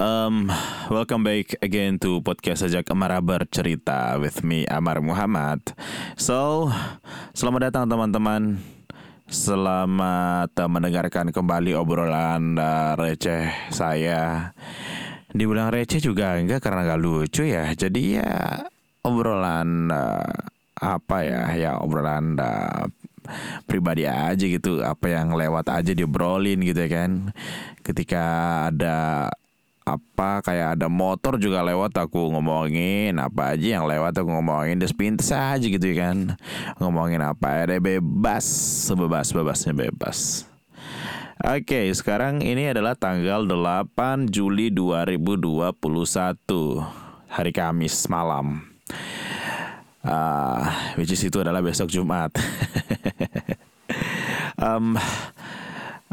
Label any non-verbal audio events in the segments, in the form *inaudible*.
Um, welcome back again to podcast Sejak Amara Bercerita with me Amar Muhammad. So, selamat datang teman-teman. Selamat mendengarkan kembali obrolan uh, receh saya. Dibilang receh juga enggak karena gak lucu ya. Jadi ya obrolan uh, apa ya? Ya obrolan uh, pribadi aja gitu apa yang lewat aja diobrolin gitu ya kan ketika ada apa kayak ada motor juga lewat aku ngomongin apa aja yang lewat aku ngomongin des pintas aja gitu ya kan. Ngomongin apa ada bebas sebebas bebasnya bebas. Oke, sekarang ini adalah tanggal 8 Juli 2021 Hari Kamis malam. Uh, which is itu adalah besok Jumat. *laughs* um,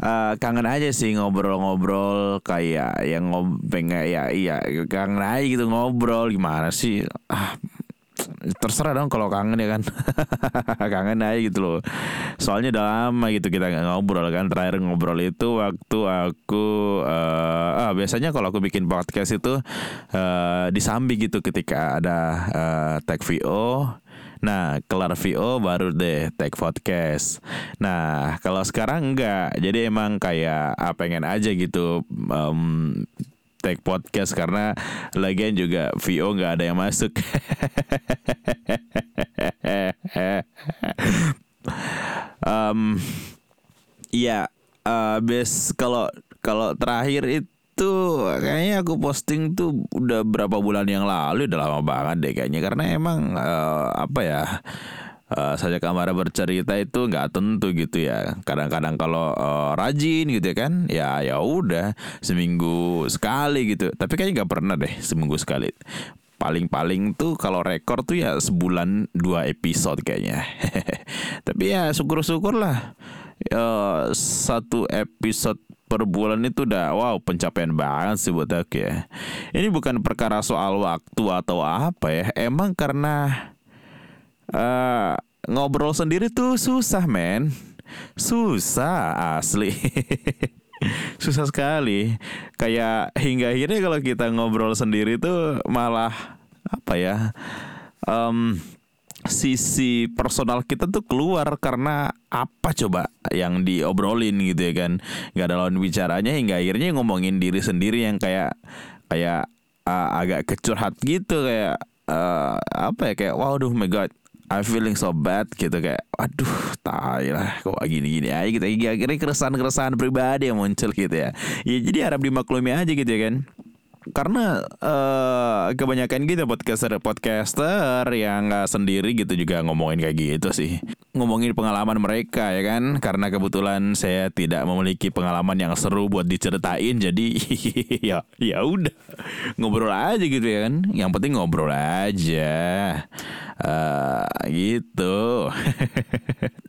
uh, kangen aja sih ngobrol-ngobrol kayak yang ngob pengen ya iya kangen aja gitu ngobrol. Gimana sih? Ah terserah dong kalau kangen ya kan. *laughs* Kangen aja gitu loh. Soalnya udah lama gitu kita nggak ngobrol kan. Terakhir ngobrol itu waktu aku uh, ah, biasanya kalau aku bikin podcast itu uh, disambi gitu ketika ada uh, tag VO Nah, kelar VO baru deh tag podcast. Nah, kalau sekarang enggak. Jadi emang kayak ah, pengen aja gitu um, take podcast karena lagian juga VO nggak ada yang masuk. *laughs* um, ya, uh, bes kalau kalau terakhir itu kayaknya aku posting tuh udah berapa bulan yang lalu udah lama banget deh kayaknya karena emang uh, apa ya uh, saja kamar bercerita itu nggak tentu gitu ya. Kadang-kadang kalau uh, rajin gitu ya kan, ya ya udah seminggu sekali gitu. Tapi kayaknya nggak pernah deh seminggu sekali. Paling-paling tuh kalau rekor tuh ya sebulan dua episode kayaknya. *laughs* Tapi ya syukur-syukur lah. Uh, satu episode per bulan itu udah wow pencapaian banget sih buat aku ya. Ini bukan perkara soal waktu atau apa ya. Emang karena uh, ngobrol sendiri tuh susah men susah asli *laughs* susah sekali kayak hingga akhirnya kalau kita ngobrol sendiri tuh malah apa ya um, sisi personal kita tuh keluar karena apa coba yang diobrolin gitu ya kan? Nggak ada lawan bicaranya hingga akhirnya ngomongin diri sendiri yang kayak kayak uh, agak kecurhat gitu kayak uh, apa ya kayak waduh my god I feeling so bad gitu kayak aduh tai lah kok gini-gini aja gitu. Akhirnya keresahan-keresahan pribadi yang muncul gitu ya. Ya jadi harap dimaklumi aja gitu ya kan karena uh, kebanyakan gitu podcaster podcaster yang nggak sendiri gitu juga ngomongin kayak gitu sih. Ngomongin pengalaman mereka ya kan? Karena kebetulan saya tidak memiliki pengalaman yang seru buat diceritain jadi *laughs* ya ya udah. Ngobrol aja gitu ya kan? Yang penting ngobrol aja. Uh, gitu. *laughs*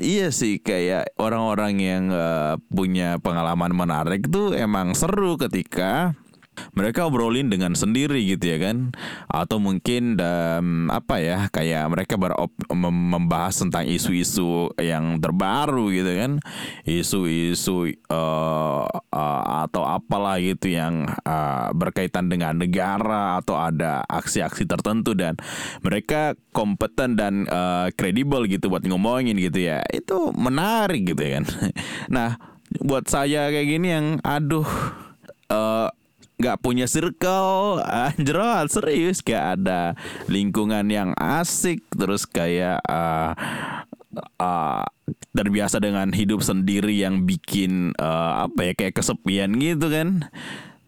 Iya sih kayak orang-orang yang uh, punya pengalaman menarik tuh emang seru ketika mereka obrolin dengan sendiri gitu ya kan? Atau mungkin um, apa ya kayak mereka berop membahas tentang isu-isu yang terbaru gitu kan? Isu-isu uh, uh, atau apalah gitu yang uh, berkaitan dengan negara atau ada aksi-aksi tertentu dan mereka kompeten dan kredibel uh, gitu buat ngomongin gitu ya. Itu menarik gitu ya kan? *laughs* Nah buat saya kayak gini yang aduh uh, nggak punya circle. Anjrot serius kayak ada. Lingkungan yang asik terus kayak uh, uh, terbiasa dengan hidup sendiri yang bikin uh, apa ya kayak kesepian gitu kan.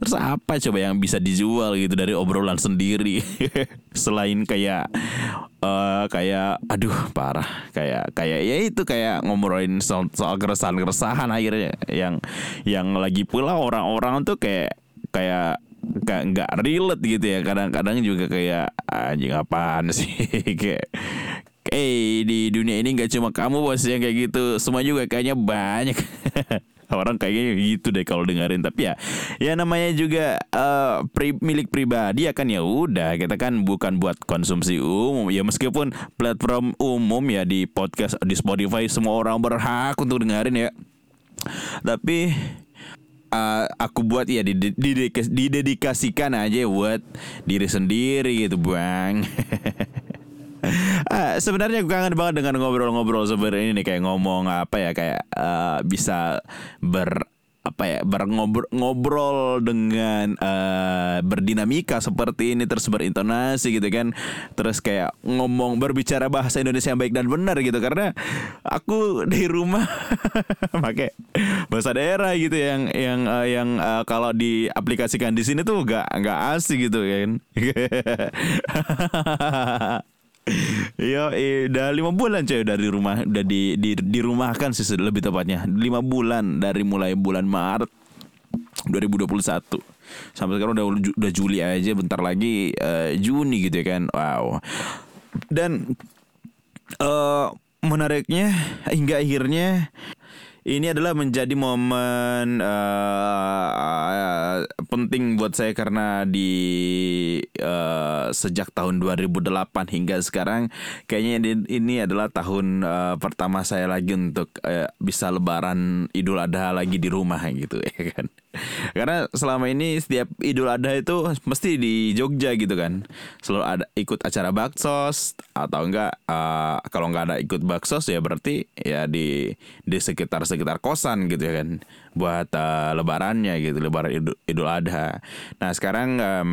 Terus apa coba yang bisa dijual gitu dari obrolan sendiri? *laughs* Selain kayak uh, kayak aduh parah. Kayak kayak ya itu kayak ngomongin soal, soal keresahan-keresahan akhirnya. Yang yang lagi pula orang-orang tuh kayak kayak kayak nggak relate gitu ya. Kadang-kadang juga kayak anjing apaan sih? *laughs* Kayak eh di dunia ini nggak cuma kamu bos yang kayak gitu. Semua juga kayaknya banyak. *laughs* Orang kayaknya gitu deh kalau dengerin. Tapi ya ya namanya juga uh, pri, milik pribadi ya kan. Ya udah kita kan bukan buat konsumsi umum. Ya meskipun platform umum ya di podcast di Spotify semua orang berhak untuk dengerin ya. Tapi uh, aku buat ya didedikasikan aja buat diri sendiri gitu bang. Uh, *laughs* sebenarnya gue kangen banget dengan ngobrol-ngobrol seperti ini nih kayak ngomong apa ya kayak uh, bisa ber apa ya berngobrol ngobrol dengan uh, berdinamika seperti ini terus berintonasi gitu kan. Terus kayak ngomong berbicara bahasa Indonesia yang baik dan benar gitu. Karena aku di rumah *laughs* pakai bahasa daerah gitu yang yang uh, yang uh, kalau diaplikasikan di sini tuh gak nggak asik gitu kan *laughs* Iya, udah lima bulan coy dari rumah, udah di di di rumahkan sih lebih tepatnya. Lima bulan dari mulai bulan Maret 2021 sampai sekarang udah udah Juli aja, bentar lagi uh, Juni gitu ya kan, wow. Dan uh, menariknya hingga akhirnya ini adalah menjadi momen uh, penting buat saya karena di uh, sejak tahun 2008 hingga sekarang kayaknya ini adalah tahun uh, pertama saya lagi untuk uh, bisa lebaran Idul Adha lagi di rumah gitu *laughs* ya kan. Karena selama ini setiap Idul Adha itu mesti di Jogja gitu kan. Selalu ada ikut acara baksos atau enggak uh, kalau enggak ada ikut baksos ya berarti ya di di sekitar sekitar kosan gitu ya kan buat uh, lebarannya gitu lebaran Idul, Idul Adha. Nah, sekarang um,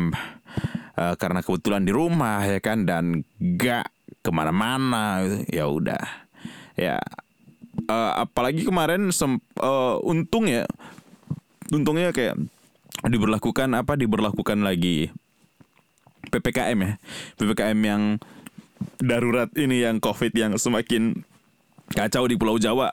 uh, karena kebetulan di rumah ya kan dan enggak ke mana mana gitu, ya udah. Ya uh, apalagi kemarin sem uh, untung ya untungnya kayak diberlakukan apa diberlakukan lagi PPKM ya. PPKM yang darurat ini yang COVID yang semakin kacau di Pulau Jawa.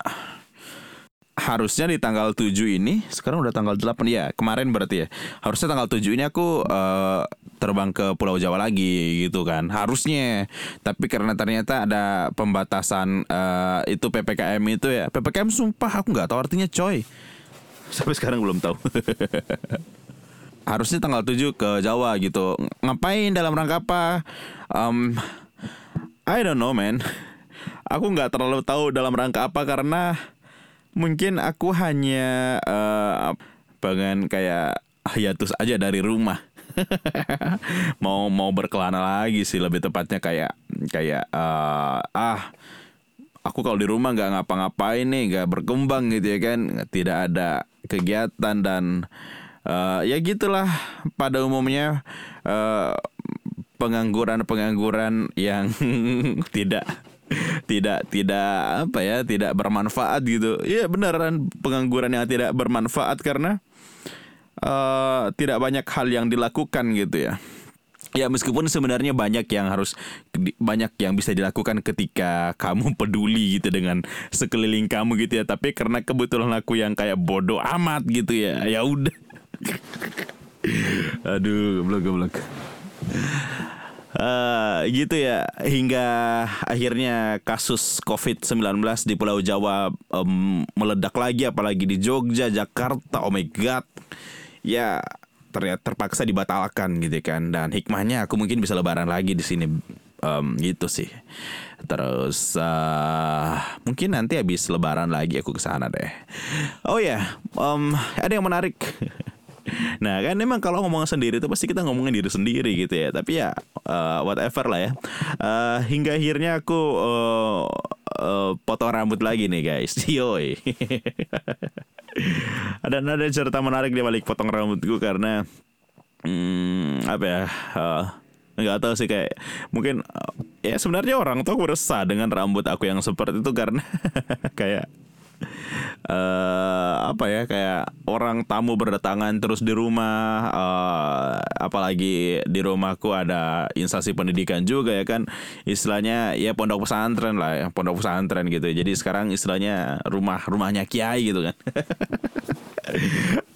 Harusnya di tanggal 7 ini sekarang udah tanggal 8 ya kemarin berarti ya. Harusnya tanggal 7 ini aku uh, terbang ke Pulau Jawa lagi gitu kan. Harusnya. Tapi karena ternyata ada pembatasan uh, itu PPKM itu ya. PPKM sumpah aku nggak tahu artinya coy Sampai sekarang belum tahu. *laughs* Harusnya tanggal 7 ke Jawa gitu. Ngapain dalam rangka apa? Um, I don't know man. Aku nggak terlalu tahu dalam rangka apa karena mungkin aku hanya uh, pengen kayak hiatus aja dari rumah. *laughs* mau mau berkelana lagi sih lebih tepatnya kayak kayak uh, ah aku kalau di rumah nggak ngapa-ngapain nih nggak berkembang gitu ya kan. Tidak ada kegiatan dan uh, ya gitulah pada umumnya uh, pengangguran-pengangguran yang *laughs* tidak tidak tidak apa ya tidak bermanfaat gitu. Ya beneran pengangguran yang tidak bermanfaat karena uh, tidak banyak hal yang dilakukan gitu ya Ya meskipun sebenarnya banyak yang harus banyak yang bisa dilakukan ketika kamu *laughs* peduli gitu dengan sekeliling kamu gitu ya. Tapi karena kebetulan aku yang kayak bodoh amat gitu ya. Ya udah. *laughs* Aduh, goblok goblok. Uh, gitu ya hingga akhirnya kasus COVID-19 di Pulau Jawa um, meledak lagi apalagi di Jogja, Jakarta. Oh my god. Ya ternyata terpaksa dibatalkan gitu kan. Dan hikmahnya aku mungkin bisa lebaran lagi di sini. Um, gitu sih. Terus uh, mungkin nanti habis lebaran lagi aku ke sana deh. Oh ya yeah, um, ada yang menarik. *laughs* Nah kan memang kalau ngomong sendiri itu pasti kita ngomongin diri sendiri gitu ya. Tapi ya uh, whatever lah ya. Uh, Hingga akhirnya aku uh, uh, potong rambut lagi nih guys. *laughs* Yoi. *laughs* Ada ada cerita menarik di balik potong rambutku karena hmm, apa ya uh, nggak tahu sih kayak mungkin uh, ya sebenarnya orang gue resah dengan rambut aku yang seperti itu karena *laughs* kayak uh, *laughs* apa ya kayak orang tamu berdatangan terus di rumah uh, apalagi di rumahku ada instansi pendidikan juga ya kan. Istilahnya ya pondok pesantren lah ya pondok pesantren gitu. Jadi sekarang istilahnya rumah rumahnya kiai gitu kan *laughs*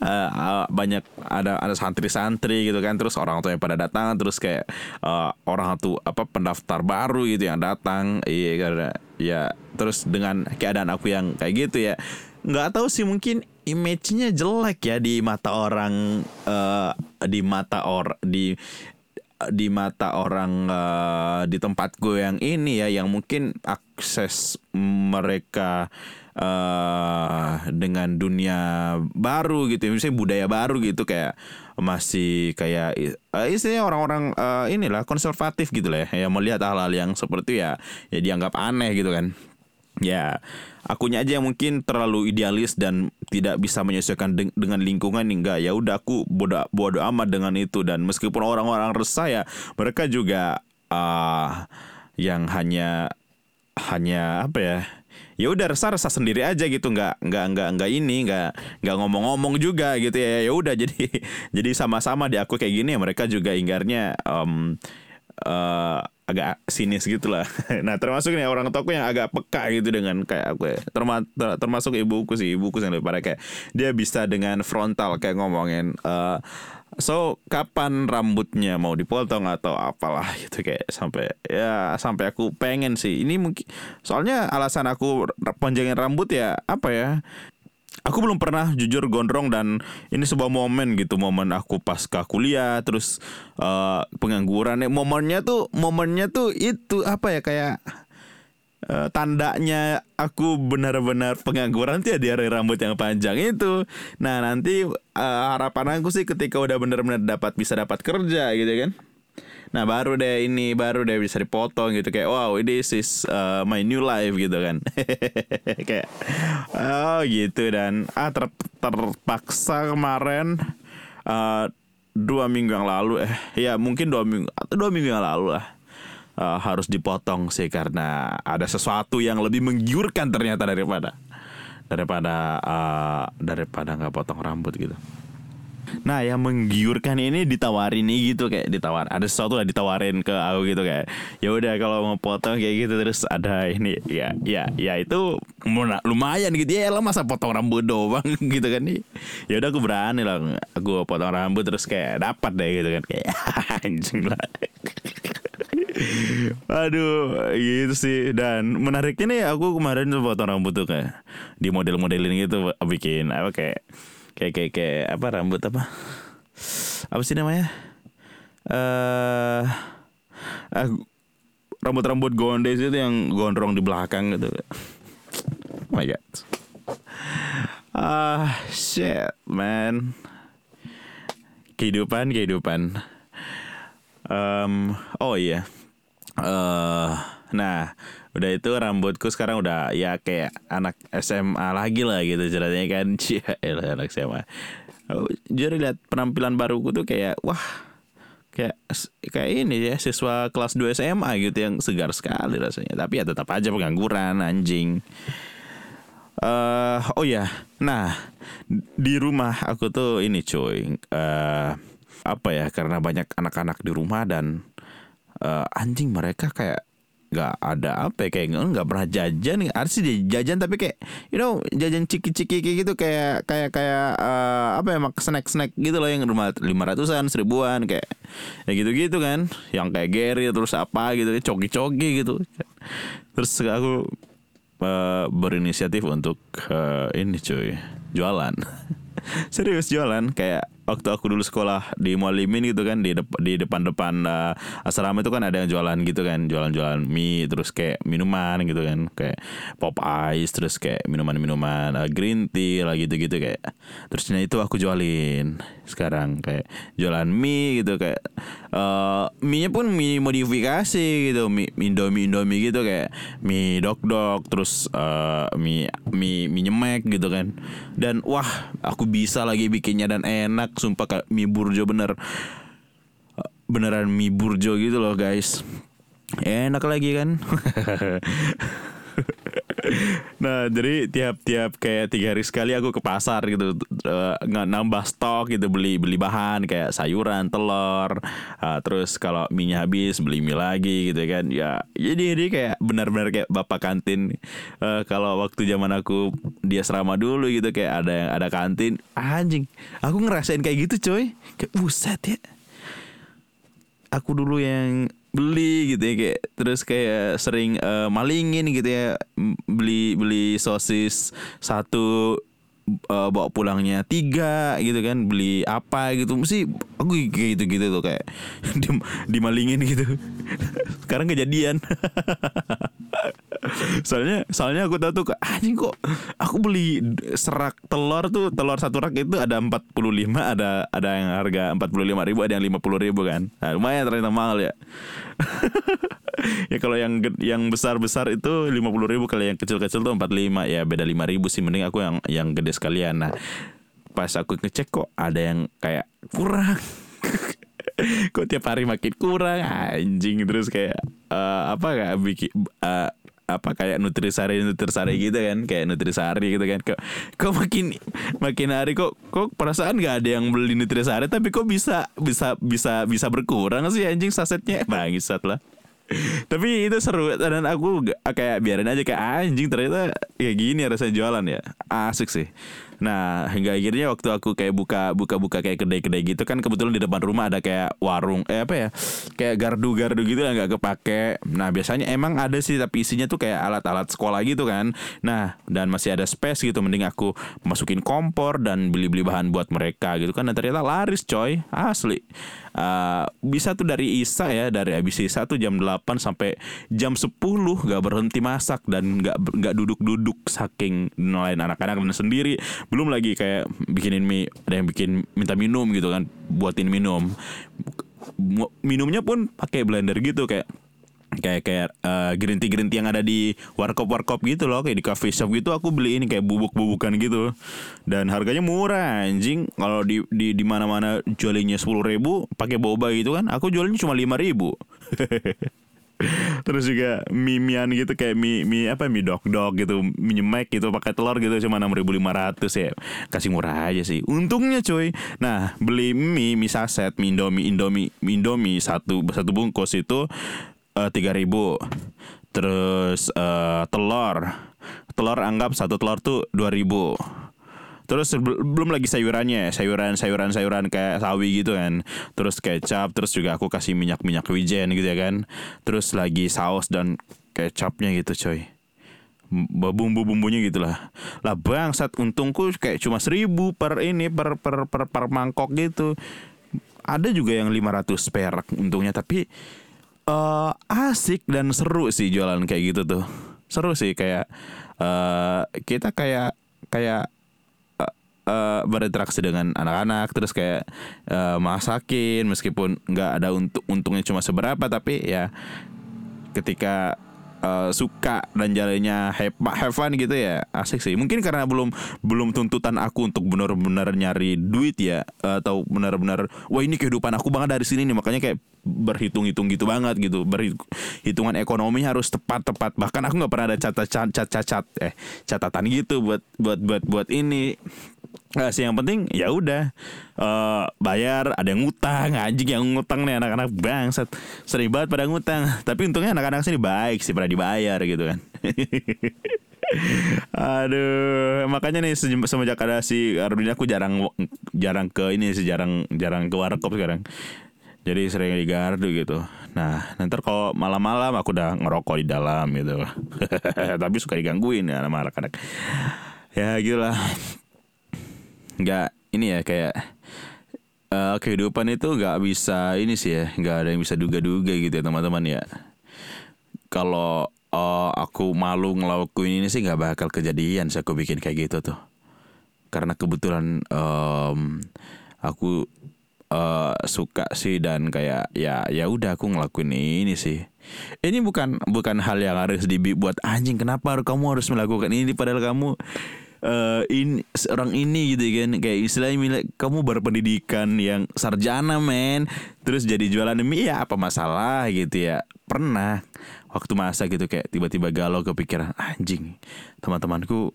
uh, *laughs* banyak ada ada santri-santri gitu kan terus orang tua yang pada datang terus kayak uh, orang tuh apa pendaftar baru gitu yang datang iya karena ya terus dengan keadaan aku yang kayak gitu ya nggak tahu sih mungkin image-nya jelek ya di mata orang uh, di mata or di di mata orang uh, di tempat gue yang ini ya yang mungkin akses mereka uh, dengan dunia baru gitu misalnya budaya baru gitu kayak masih kayak uh, istilahnya orang-orang uh, inilah konservatif gitu lah ya. Yang melihat hal-hal yang seperti ya ya dianggap aneh gitu kan. Ya akunya aja yang mungkin terlalu idealis dan tidak bisa menyesuaikan de dengan lingkungan enggak. Ya udah aku bodoh bodoh amat dengan itu. Dan meskipun orang-orang resah ya mereka juga uh, yang hanya hanya apa ya ya udah resah resah sendiri aja gitu nggak nggak nggak nggak ini nggak nggak ngomong-ngomong juga gitu ya ya udah *laughs* jadi jadi sama-sama di aku kayak gini ya mereka juga inggarnya um, uh, agak sinis gitu lah. *laughs* Nah termasuk nih orang tuaku yang agak peka gitu dengan kayak aku ya. Terma ter termasuk ibuku sih ibuku yang lebih parah kayak dia bisa dengan frontal kayak ngomongin uh, So kapan rambutnya mau dipotong atau apalah gitu kayak sampai ya sampai aku pengen sih. Ini mungkin soalnya alasan aku panjangin rambut ya apa ya aku belum pernah jujur gondrong dan ini sebuah momen gitu momen aku pasca kuliah terus uh, pengangguran. Ya momennya tuh momennya tuh itu apa ya kayak uh, tandanya aku benar-benar pengangguran tuh ya hari rambut yang panjang itu. Nah nanti uh, harapan aku sih ketika udah benar-benar dapat bisa dapat kerja gitu kan. Nah baru deh ini baru deh bisa dipotong gitu kayak wow this is uh, my new life gitu kan *laughs* kayak oh gitu dan ah ter, terpaksa kemarin uh, dua minggu yang lalu eh ya mungkin dua minggu atau dua minggu yang lalu lah uh, harus dipotong sih karena ada sesuatu yang lebih menggiurkan ternyata daripada daripada uh, daripada nggak potong rambut gitu. Nah yang menggiurkan ini ditawarin nih gitu kayak ditawar ada sesuatu lah ditawarin ke aku gitu kayak ya udah kalau mau potong kayak gitu terus ada ini ya ya ya itu lumayan gitu. Ya lah masa potong rambut doang *laughs* gitu kan. Nih ya udah aku berani lah aku potong rambut terus kayak dapat deh gitu kan kayak *laughs* anjing lah Aduh, gitu sih. Dan menariknya nih aku kemarin potong rambut tuh kayak di model-modelin gitu bikin apa kayak kayak kayak, kayak apa rambut apa? Apa sih namanya? Eh uh, rambut-rambut gondes itu yang gondrong di belakang gitu. Oh my god. Ah, uh, shit, man. Kehidupan, kehidupan. Um, oh iya. Uh, nah, udah itu rambutku sekarang udah ya kayak anak SMA lagi lah gitu ceritanya kan. *laughs* Cia, anak SMA. Oh, jadi lihat penampilan baruku tuh kayak wah kayak kayak ini ya siswa kelas 2 SMA gitu yang segar sekali rasanya. Tapi ya tetap aja pengangguran anjing. Uh, oh ya, nah di rumah aku tuh ini cuy. Uh, apa ya karena banyak anak-anak di rumah dan uh, anjing mereka kayak nggak ada apa ya, kayak nggak pernah jajan ada sih jajan tapi kayak you know jajan ciki-ciki kayak gitu kayak kayak kayak uh, apa ya snack snack gitu loh yang rumah lima ratusan seribuan kayak ya gitu gitu kan. Yang kayak Gary terus apa gitu coki-coki gitu. Terus aku uh, berinisiatif untuk uh, ini cuy jualan. *laughs* Serius jualan kayak waktu aku dulu sekolah di Mualimin gitu kan di dep di depan-depan uh, asrama itu kan ada yang jualan gitu kan jualan-jualan mie terus kayak minuman gitu kan kayak pop ice terus kayak minuman-minuman uh, green tea lah gitu-gitu kayak. Terus nah itu aku jualin sekarang kayak jualan mie gitu kayak uh, mie nya pun mie modifikasi gitu mie indomie indomie gitu kayak mie dok dok terus uh, mie mie mie nyemek gitu kan. Dan wah aku bisa lagi bikinnya dan enak sumpah kayak mie burjo bener. Beneran mie burjo gitu loh guys. Enak lagi kan *laughs* nah jadi tiap-tiap kayak tiga hari sekali aku ke pasar gitu uh, nambah stok gitu beli beli bahan kayak sayuran telur uh, terus kalau minyak habis beli mie lagi gitu kan. Ya jadi ini kayak benar-benar kayak bapak kantin uh, kalau waktu zaman aku dia serama dulu gitu kayak ada yang ada kantin anjing aku ngerasain kayak gitu coy. Kayak buset ya. Aku dulu yang beli gitu ya kayak terus kayak sering uh, malingin gitu ya beli beli sosis satu uh, bawa pulangnya tiga gitu kan beli apa gitu. Mesti aku gitu gitu tuh kayak *laughs* dimalingin gitu. *laughs* Sekarang kejadian *laughs* *laughs* soalnya soalnya aku tahu tuh anjing kok aku beli serak telur tuh telur satu rak itu ada 45 ada ada yang harga 45 ribu ada yang 50 ribu kan. Nah, lumayan ternyata mahal ya. *laughs* Ya kalau yang yang besar besar itu 50 ribu kalau yang kecil kecil tuh 45 ya beda 5 ribu sih mending aku yang yang gede sekalian. Nah pas aku ngecek kok ada yang kayak kurang. *laughs* Kok tiap hari makin kurang anjing terus kayak uh, apa gak bikin uh, apa kayak nutrisari nutrisari gitu kan kayak nutrisari gitu kan. Kok kok makin makin hari kok kok perasaan nggak ada yang beli nutrisari tapi kok bisa bisa bisa bisa berkurang sih anjing sasetnya. *laughs* Bangsat lah. Tapi itu seru dan aku kayak biarin aja kayak anjing ternyata kayak gini rasanya jualan ya. Asik sih Nah hingga akhirnya waktu aku kayak buka buka buka kayak kedai-kedai gitu kan kebetulan di depan rumah ada kayak warung eh apa ya kayak gardu-gardu gitu yang nggak kepake. Nah biasanya emang ada sih tapi isinya tuh kayak alat-alat sekolah gitu kan. Nah dan masih ada space gitu mending aku masukin kompor dan beli-beli bahan buat mereka gitu kan. Dan ternyata laris coy asli. Uh, bisa tuh dari Isa ya dari habis Isa tuh jam 8 sampai jam 10 gak berhenti masak dan gak gak duduk-duduk saking nelayan anak-anak dan sendiri belum lagi kayak bikinin mie ada yang bikin minta minum gitu kan buatin minum. Minumnya pun pakai blender gitu kayak kayak kayak uh, green tea green tea yang ada di warkop warkop gitu loh kayak di coffee shop gitu aku beli ini kayak bubuk bubukan gitu. Dan harganya murah anjing. Kalau di di di mana mana jualnya sepuluh ribu pakai boba gitu kan aku jualnya cuma lima ribu *laughs* Terus juga mie mian gitu kayak mie mie apa mie dog dog gitu, mie nyemek gitu pakai telur gitu cuma 6500 ya. Kasih murah aja sih. Untungnya cuy. Nah, beli mie mie saset, mie Indomie Indomie mie Indomie satu satu bungkus itu uh, ribu Terus uh, telur. Telur anggap satu telur tuh dua ribu Terus belum lagi sayurannya, sayuran sayuran sayuran kayak sawi gitu kan. Terus kecap, terus juga aku kasih minyak minyak wijen gitu ya kan. Terus lagi saus dan kecapnya gitu coy bumbu-bumbunya gitu lah lah bangsat untungku kayak cuma seribu per ini per per per, per mangkok gitu ada juga yang 500 perak untungnya tapi uh, asik dan seru sih jualan kayak gitu tuh seru sih kayak uh, kita kayak kayak uh, berinteraksi dengan anak-anak terus kayak uh, masakin meskipun nggak ada untuk untungnya cuma seberapa tapi ya ketika uh, suka dan jalannya have, have fun gitu ya asik sih. Mungkin karena belum belum tuntutan aku untuk benar-benar nyari duit ya atau benar-benar wah ini kehidupan aku banget dari sini nih. Makanya kayak berhitung-hitung gitu banget gitu. Berhitungan ekonomi harus tepat-tepat. Bahkan aku nggak pernah ada catat catat eh catatan gitu buat buat buat buat ini Gak sih yang penting ya udah uh, bayar ada yang ngutang anjing yang ngutang nih anak-anak bangsat sering pada ngutang *laughs* tapi untungnya anak-anak sini baik sih pada dibayar gitu kan *laughs* Aduh, makanya nih semenjak ada si Arudin aku jarang jarang ke ini sih jarang jarang ke warkop sekarang. Jadi sering di gardu gitu. Nah, nanti kalau malam-malam aku udah ngerokok di dalam gitu. *laughs* Tapi suka digangguin ya anak-anak. Ya gitulah nggak ini ya kayak uh, kehidupan itu nggak bisa ini sih ya nggak ada yang bisa duga-duga gitu ya teman-teman ya. Kalau uh, aku malu ngelakuin ini sih nggak bakal kejadian sih aku bikin kayak gitu tuh. Karena kebetulan um, aku uh, suka sih dan kayak ya ya udah aku ngelakuin ini sih. Ini bukan bukan hal yang harus dibuat anjing kenapa kamu harus melakukan ini padahal kamu uh, ini seorang ini gitu kan. Kayak istilahnya milik kamu berpendidikan yang sarjana men. Terus jadi jualan mie ya apa masalah gitu ya. Pernah waktu masa gitu kayak tiba-tiba galau kepikiran anjing teman-temanku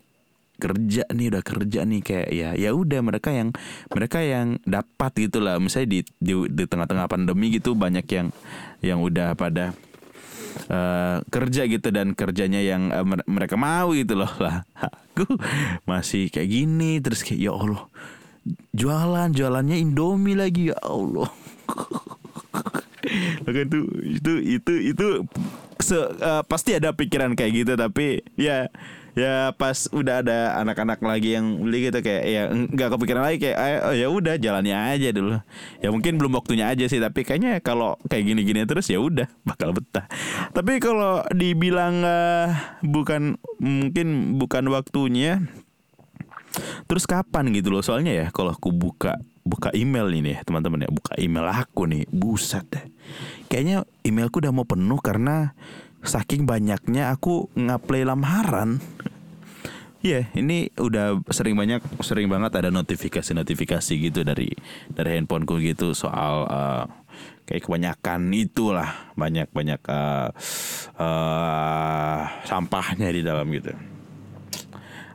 kerja nih udah kerja nih. Kayak ya ya udah mereka yang mereka yang dapat gitu lah. Misalnya di, di tengah-tengah pandemi gitu banyak yang yang udah pada uh, kerja gitu dan kerjanya yang uh, mereka mau gitu loh. *laughs* Lah aku masih kayak gini terus kayak ya Allah jualan jualannya Indomie lagi ya Allah. *laughs* Itu itu itu itu se, uh, pasti ada pikiran kayak gitu tapi ya ya pas udah ada anak-anak lagi yang beli gitu kayak ya nggak kepikiran lagi kayak oh, ya udah jalannya aja dulu. Ya mungkin belum waktunya aja sih tapi kayaknya kalau kayak gini-gini terus ya udah *laughs* bakal betah. Tapi kalau dibilang uh, bukan mungkin bukan waktunya terus kapan gitu loh? Soalnya ya kalau aku buka buka email ini teman-teman ya buka email aku nih buset deh kayaknya emailku udah mau penuh karena saking banyaknya aku ngaplay lamaran Iya, yeah, ini udah sering banyak, sering banget ada notifikasi-notifikasi gitu dari dari handphoneku gitu soal uh, kayak kebanyakan itulah banyak banyak uh, uh, sampahnya di dalam gitu.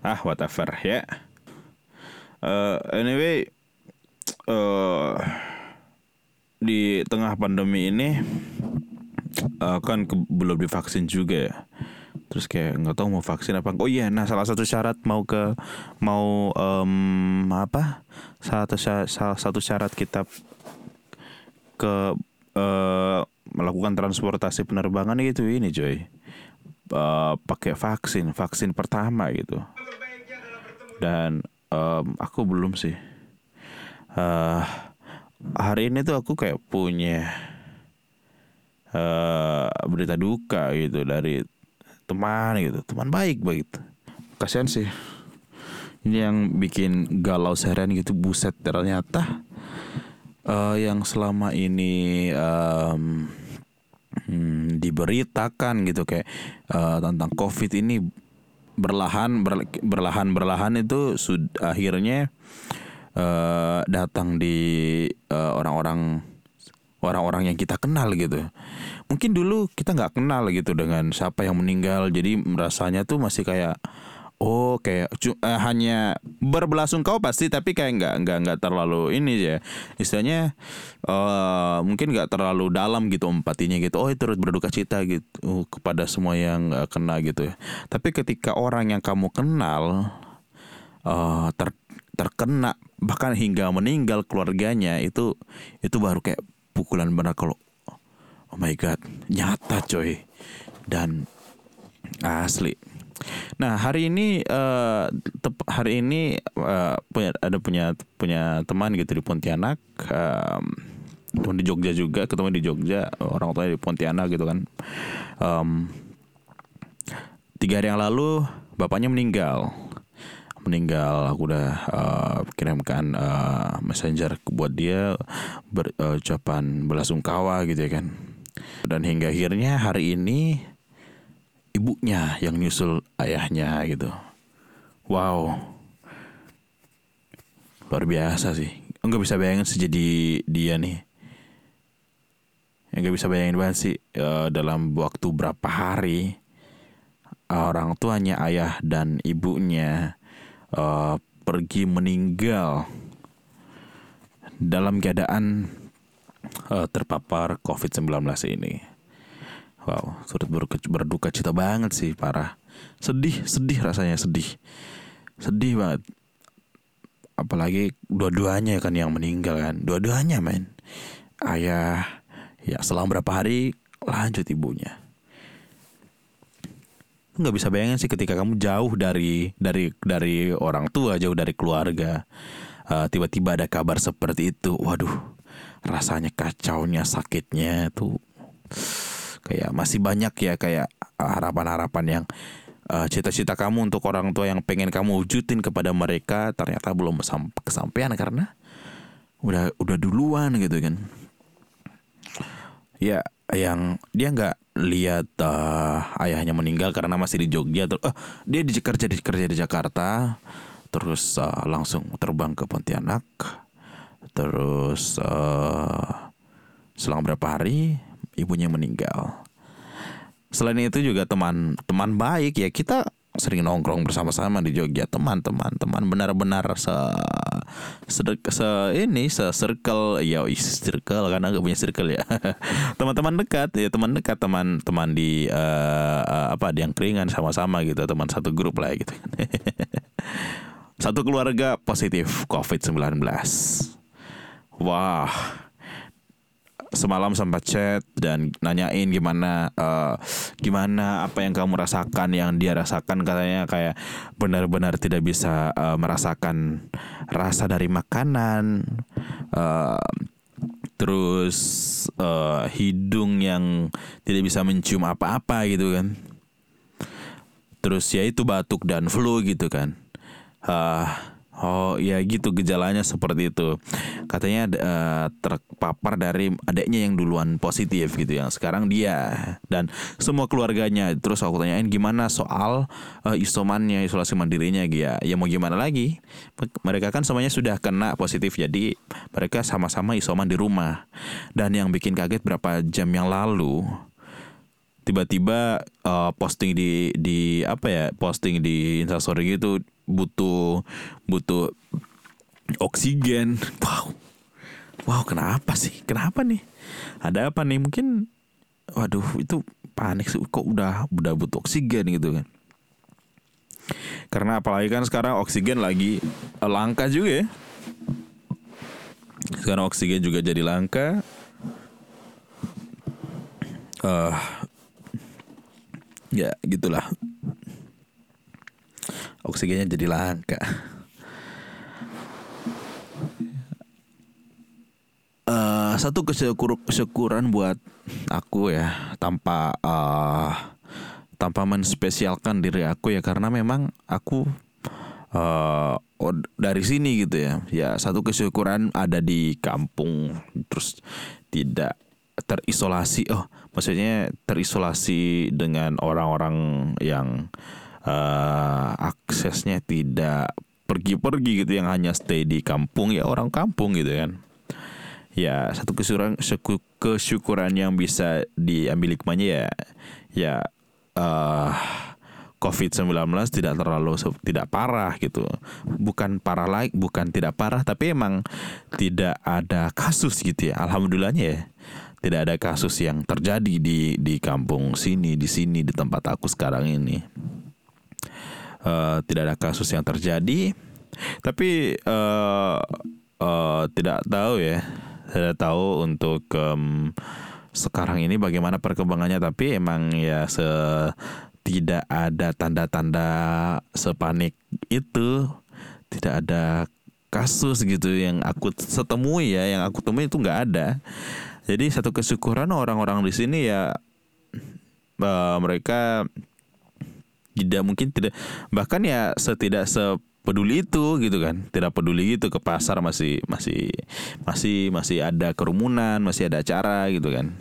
Ah, whatever ya. Uh, anyway, uh, di tengah pandemi ini uh, kan ke, belum divaksin juga ya. Terus kayak nggak tahu mau vaksin apa oh iya nah salah satu syarat mau ke mau um, apa? Salah satu salah satu syarat kita ke uh, melakukan transportasi penerbangan itu ini coy. Uh, pakai vaksin vaksin pertama gitu. Dan um, aku belum sih uh, hari ini tuh aku kayak punya uh, berita duka gitu dari teman gitu. Teman baik begitu. Kasihan sih. Ini yang bikin galau seharian gitu buset ternyata uh, yang selama ini um, hmm, diberitakan gitu kayak uh, tentang covid ini berlahan ber, berlahan berlahan itu sud, akhirnya uh, datang di orang-orang uh, orang-orang yang kita kenal gitu. Mungkin dulu kita nggak kenal gitu dengan siapa yang meninggal, jadi rasanya tuh masih kayak oh kayak uh, hanya berbelasungkawa pasti tapi kayak nggak nggak nggak terlalu ini ya. Istilahnya uh, mungkin nggak terlalu dalam gitu empatinya gitu. Oh turut berduka cita gitu uh, kepada semua yang uh, kena gitu ya. Tapi ketika orang yang kamu kenal uh, ter terkena bahkan hingga meninggal keluarganya itu itu baru kayak pukulan benar kalau oh my god nyata coy. Dan asli. Nah hari ini uh, hari ini uh, punya ada punya punya teman gitu di Pontianak um, teman di Jogja juga ketemu di Jogja orang tua di Pontianak gitu kan. Um, tiga hari yang lalu bapaknya meninggal meninggal aku udah uh, kirimkan uh, messenger buat dia berucapan uh, belasungkawa gitu ya kan. Dan hingga akhirnya hari ini ibunya yang nyusul ayahnya gitu. Wow. Luar biasa sih. Nggak bisa bayangin sih jadi dia nih. Nggak bisa bayangin banget sih uh, dalam waktu berapa hari orang tuanya ayah dan ibunya uh, pergi meninggal dalam keadaan uh, terpapar COVID-19 ini. Wow, sudah berduka cita banget sih, parah. Sedih, sedih rasanya, sedih. Sedih banget. Apalagi dua-duanya kan yang meninggal kan. Dua-duanya, men. Ayah, ya selang berapa hari lanjut ibunya nggak bisa bayangin sih ketika kamu jauh dari dari dari orang tua jauh dari keluarga tiba tiba-tiba ada kabar seperti itu waduh rasanya kacaunya sakitnya tuh kayak masih banyak ya kayak harapan-harapan yang uh, cita-cita kamu untuk orang tua yang pengen kamu wujudin kepada mereka ternyata belum kesampaian karena udah udah duluan gitu kan. Ya yang dia nggak lihat uh, ayahnya meninggal karena masih di Jogja terus uh, dia di kerja di kerja di Jakarta terus uh, langsung terbang ke Pontianak terus uh, selang berapa hari ibunya meninggal. Selain itu juga teman teman baik ya kita sering nongkrong bersama-sama di Jogja teman-teman teman benar-benar se, se se ini se circle. Ya circle karena gak punya circle ya. *laughs* Teman-teman dekat ya teman dekat teman-teman di uh, apa di yang keringan sama-sama gitu teman satu grup lah gitu. *laughs* Satu keluarga positif COVID-19 wah semalam sempat chat dan nanyain gimana uh, gimana apa yang kamu rasakan yang dia rasakan. Katanya kayak benar-benar tidak bisa uh, merasakan rasa dari makanan uh, terus uh, hidung yang tidak bisa mencium apa-apa gitu kan. Terus ya itu batuk dan flu gitu kan. Uh, Oh ya gitu gejalanya seperti itu. Katanya uh, terpapar dari adiknya yang duluan positif gitu Yang sekarang dia. Dan semua keluarganya. Terus aku tanyain gimana soal uh, isomannya Isolasi mandirinya ya, ya mau gimana lagi? Mereka kan semuanya sudah kena positif Jadi mereka sama-sama isoman di rumah. Dan yang bikin kaget berapa jam yang lalu tiba-tiba uh, posting di di apa ya posting di instastory gitu butuh butuh oksigen. Wow. Wow kenapa sih? Kenapa nih? Ada apa nih? Mungkin waduh itu panik sih. Kok udah udah butuh oksigen gitu kan? Karena apalagi kan sekarang oksigen lagi langka juga ya. Sekarang oksigen juga jadi langka. Uh, ya gitulah oksigennya jadi langka uh, satu kesyukur kesyukuran buat aku ya tanpa uh, tanpa menspesialkan diri aku ya karena memang aku uh, dari sini gitu ya. Ya satu kesyukuran ada di kampung terus tidak terisolasi. Oh maksudnya terisolasi dengan orang-orang yang uh, aksesnya tidak pergi-pergi gitu yang hanya stay di kampung ya orang kampung gitu kan ya satu kesyukuran kesyukuran yang bisa diambil hikmahnya ya ya uh, COVID-19 tidak terlalu tidak parah gitu. Bukan parah lagi, bukan tidak parah tapi emang tidak ada kasus gitu ya. Alhamdulillahnya ya tidak ada kasus yang terjadi di di kampung sini di sini di tempat aku sekarang ini uh, tidak ada kasus yang terjadi. Tapi uh, uh, tidak tahu ya. Tidak tahu untuk um, sekarang ini bagaimana perkembangannya. Tapi emang ya se tidak ada tanda-tanda sepanik itu. Tidak ada kasus gitu yang aku setemui ya. Yang aku temui itu nggak ada. Jadi satu kesyukuran orang-orang di sini ya uh, mereka tidak mungkin tidak. Bahkan ya setidak sepeduli itu gitu kan. Tidak peduli gitu ke pasar masih masih masih masih ada kerumunan masih ada acara gitu kan.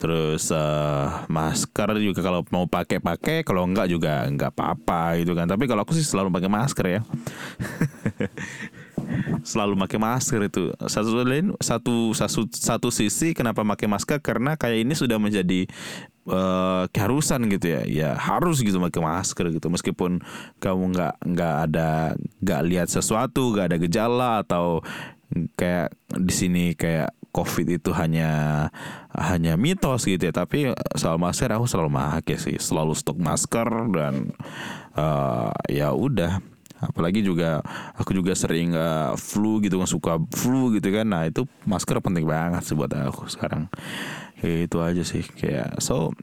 Terus uh, masker juga kalau mau pakai pakai kalau enggak juga enggak apa-apa gitu kan. Tapi kalau aku sih selalu pakai masker ya *laughs* selalu pakai masker itu. Satu lain satu satu satu sisi kenapa pakai masker? Karena kayak ini sudah menjadi uh, keharusan gitu ya. Ya harus gitu pakai masker gitu. Meskipun kamu nggak nggak ada nggak lihat sesuatu nggak ada gejala atau kayak di sini kayak covid itu hanya hanya mitos gitu ya. Tapi soal masker aku selalu pakai sih. Selalu stok masker dan uh, ya udah apalagi juga aku juga sering uh, flu gitu kan suka flu gitu kan. Nah itu masker penting banget sih buat aku sekarang. Ya, itu aja sih kayak so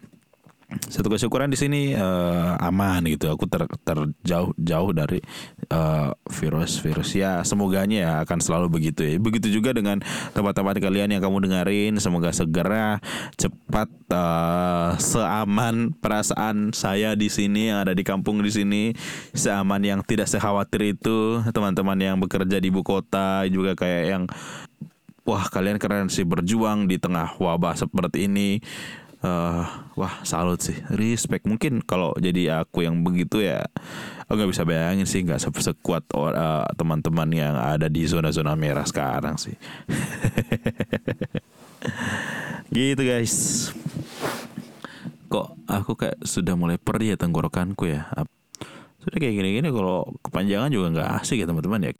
satu kesyukuran di sini uh, aman gitu. Aku ter, terjauh jauh dari uh, virus virus ya. Semoganya ya akan selalu begitu ya. Begitu juga dengan tempat-tempat kalian yang kamu dengerin. Semoga segera cepat uh, seaman perasaan saya di sini yang ada di kampung di sini, seaman yang tidak sekhawatir itu. Teman-teman yang bekerja di ibu kota juga kayak yang wah kalian keren sih berjuang di tengah wabah seperti ini uh, wah salut sih. Respect. Mungkin kalau jadi aku yang begitu ya aku nggak bisa bayangin sih nggak sekuat uh, teman-teman yang ada di zona-zona merah sekarang sih. *laughs* Gitu guys. Kok aku kayak sudah mulai perih ya tenggorokanku ya sudah kayak gini-gini kalau kepanjangan juga nggak asik ya teman-teman ya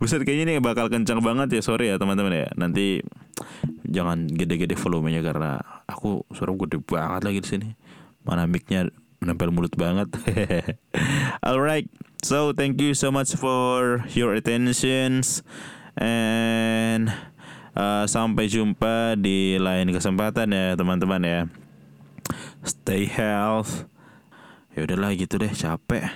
Buset kayaknya ini bakal kencang banget ya sorry ya teman-teman ya Nanti jangan gede-gede volumenya karena aku suara gede banget lagi di sini Mana micnya menempel mulut banget *laughs* Alright So thank you so much for your attentions And Uh, sampai jumpa di lain kesempatan ya teman-teman ya. Stay health. Ya udahlah gitu deh capek.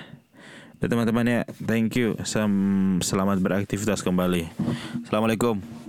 Teman-teman ya, thank you. Selamat beraktivitas kembali. Assalamualaikum.